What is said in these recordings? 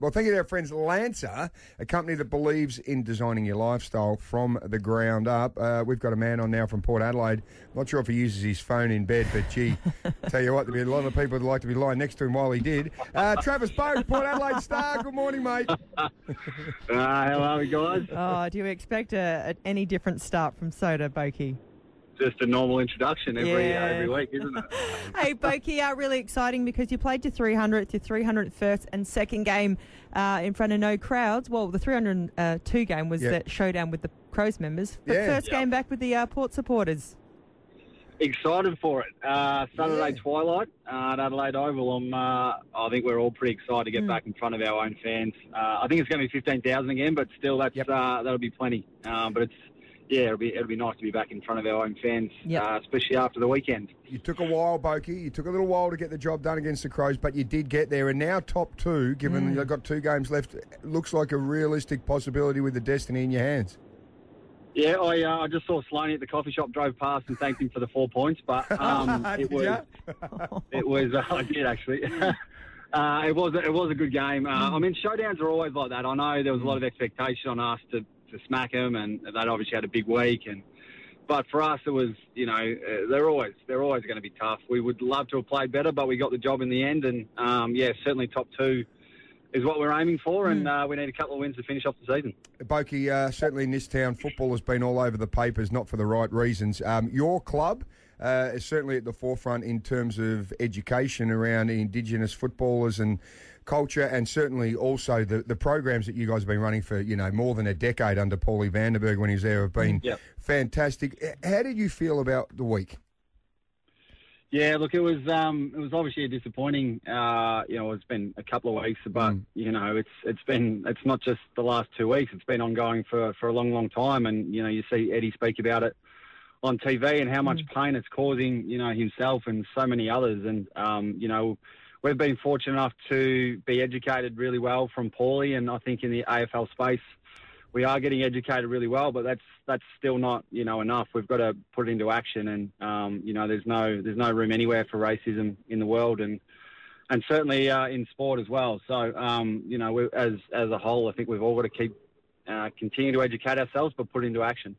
Well, thank you to our friends Lancer, a company that believes in designing your lifestyle from the ground up. Uh, we've got a man on now from Port Adelaide. Not sure if he uses his phone in bed, but gee, tell you what, there'd be a lot of people who'd like to be lying next to him while he did. Uh, Travis Boak, Port Adelaide Star. Good morning, mate. Uh, how are we, guys? Oh, do you expect a, a, any different start from Soda, Boki? Just a normal introduction every Yeah. every week, isn't it? hey, Boki, are really exciting because you played your 300th, your 301st and second game uh, in front of no crowds. Well, the 302 game was Yeah. the showdown with the Crows members, but Yeah. first Yeah. game back with the uh, Port supporters. Excited for it. Uh, Saturday Yeah. twilight uh, at Adelaide Oval. I'm, uh, I think we're all pretty excited to get Mm. back in front of our own fans. Uh, I think it's going to be 15,000 again, but still, that's Yep. uh, that'll be plenty. Um, but it's yeah, it'll be it'll be nice to be back in front of our own fans, Yep. uh, especially after the weekend. You took a while, Boki. You took a little while to get the job done against the Crows, but you did get there. And now top two, given you've got two games left, looks like a realistic possibility with the destiny in your hands. Yeah, I uh, I just saw Sloaney at the coffee shop, drove past and thanked him for the four points, but um, it was. It was. Uh, I did actually. uh, it was. It was a good game. Uh, I mean, showdowns are always like that. I know there was a lot of expectation on us to, to smack them, and they'd obviously had a big week. And but for us, it was. You know, uh, they're always they're always going to be tough. We would love to have played better, but we got the job in the end. And um, yeah, certainly top two is what we're aiming for, and uh, we need a couple of wins to finish off the season. Boki, uh, certainly in this town, football has been all over the papers, not for the right reasons. Um, your club uh, is certainly at the forefront in terms of education around Indigenous footballers and culture, and certainly also the, the programs that you guys have been running for you know more than a decade under Paulie Vandenbergh when he's there have been Yep. fantastic. How did you feel about the week? Yeah, look, it was um, it was obviously a disappointing. Uh, you know, it's been a couple of weeks, but Mm. you know, it's it's been it's not just the last two weeks. It's been ongoing for for a long, long time, and you know, you see Eddie speak about it on TV and how much pain it's causing. You know, himself and so many others, and um, you know. We've been fortunate enough to be educated really well from Paulie, and I think in the AFL space, we are getting educated really well, but that's that's still not you know enough. We've got to put it into action, and um, you know there's no there's no room anywhere for racism in the world, and and certainly uh, in sport as well. So um, you know we, as as a whole, I think we've all got to keep uh, continue to educate ourselves, but put it into action.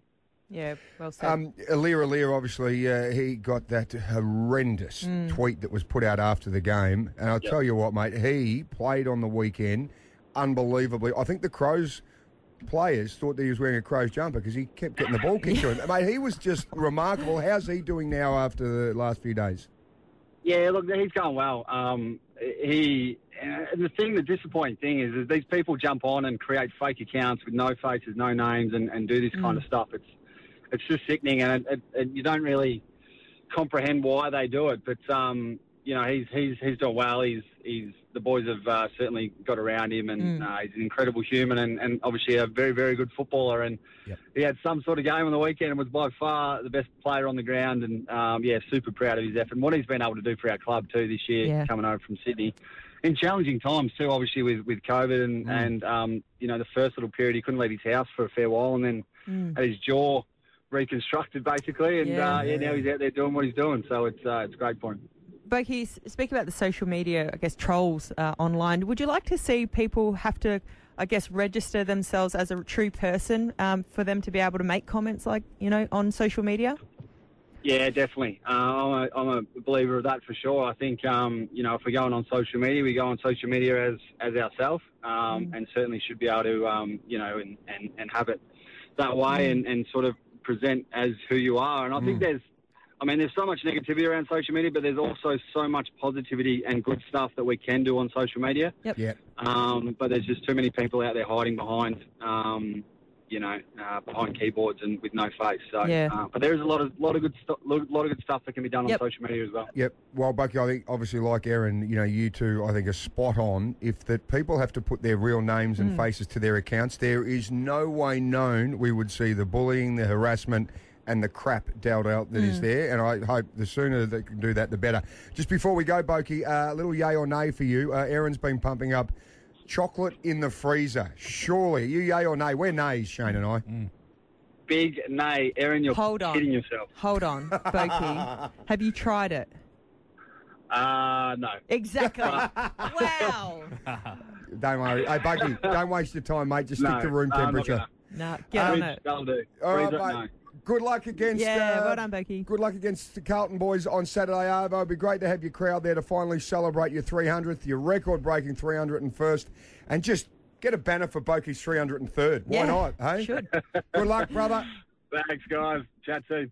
Yeah, well said. Um, Aliir Aliir, obviously, uh, he got that horrendous tweet that was put out after the game. And I'll tell you what, mate, he played on the weekend unbelievably. I think the Crows players thought that he was wearing a Crows jumper because he kept getting the ball kicked to him. Mate, he was just remarkable. How's he doing now after the last few days? Yeah, look, he's going well. Um, he and the thing, the disappointing thing is, is these people jump on and create fake accounts with no faces, no names, and, and do this kind of stuff. It's it's just sickening, and it, it, you don't really comprehend why they do it. But um, you know, he's he's he's doing well. He's he's the boys have uh, certainly got around him, and uh, he's an incredible human, and, and obviously a very very good footballer. And Yep. he had some sort of game on the weekend and was by far the best player on the ground. And um, yeah, super proud of his effort and what he's been able to do for our club too this year, Yeah. coming over from Sydney. In challenging times too, obviously with, with COVID and, and um, you know the first little period he couldn't leave his house for a fair while, and then Mm. had his jaw reconstructed basically, and Yeah. uh, yeah, now he's out there doing what he's doing. So it's uh, it's great for him. Boki, speak about the social media, I guess, trolls uh, online. Would you like to see people have to, I guess, register themselves as a true person um, for them to be able to make comments like, you know, on social media? Yeah, definitely. Uh, I'm, a, I'm a believer of that for sure. I think um, you know if we're going on social media, we go on social media as as ourselves, um, and certainly should be able to um, you know and, and, and have it that way and, and sort of present as who you are. And I think there's, I mean, there's so much negativity around social media, but there's also so much positivity and good stuff that we can do on social media. Yeah. Um, but there's just too many people out there hiding behind, um, you know, uh, behind keyboards and with no face. So, Yeah. uh, but there is a lot of lot of good stu- lot, lot of good stuff that can be done Yep. on social media as well. Yep. Well, Bucky, I think obviously like Aaron, you know, you two, I think are spot on. If that people have to put their real names and faces to their accounts, there is no way known we would see the bullying, the harassment, and the crap dealt out that is there. And I hope the sooner they can do that, the better. Just before we go, Boki, uh, a little yay or nay for you. Uh, Aaron's been pumping up chocolate in the freezer. Surely, you yay or nay? We're nays, Shane and I. Big nay, Aaron, you're Hold on. kidding yourself. Hold on, Boki. Have you tried it? Uh, no. Exactly. wow. Don't worry. Hey, Bucky, don't waste your time, mate. Just No, stick to room no, I'm not temperature. No, get on Which it. they'll do. All right, Freeze mate. no. Good luck against. Yeah, uh, well done, Becky. Good luck against the Carlton boys on Saturday, Arvo. It'd be great to have your crowd there to finally celebrate your 300th, your record-breaking 301st, and just get a banner for Boki's 303rd. Why Yeah, not? Hey, should. Good luck, brother. Thanks, guys. Chat soon.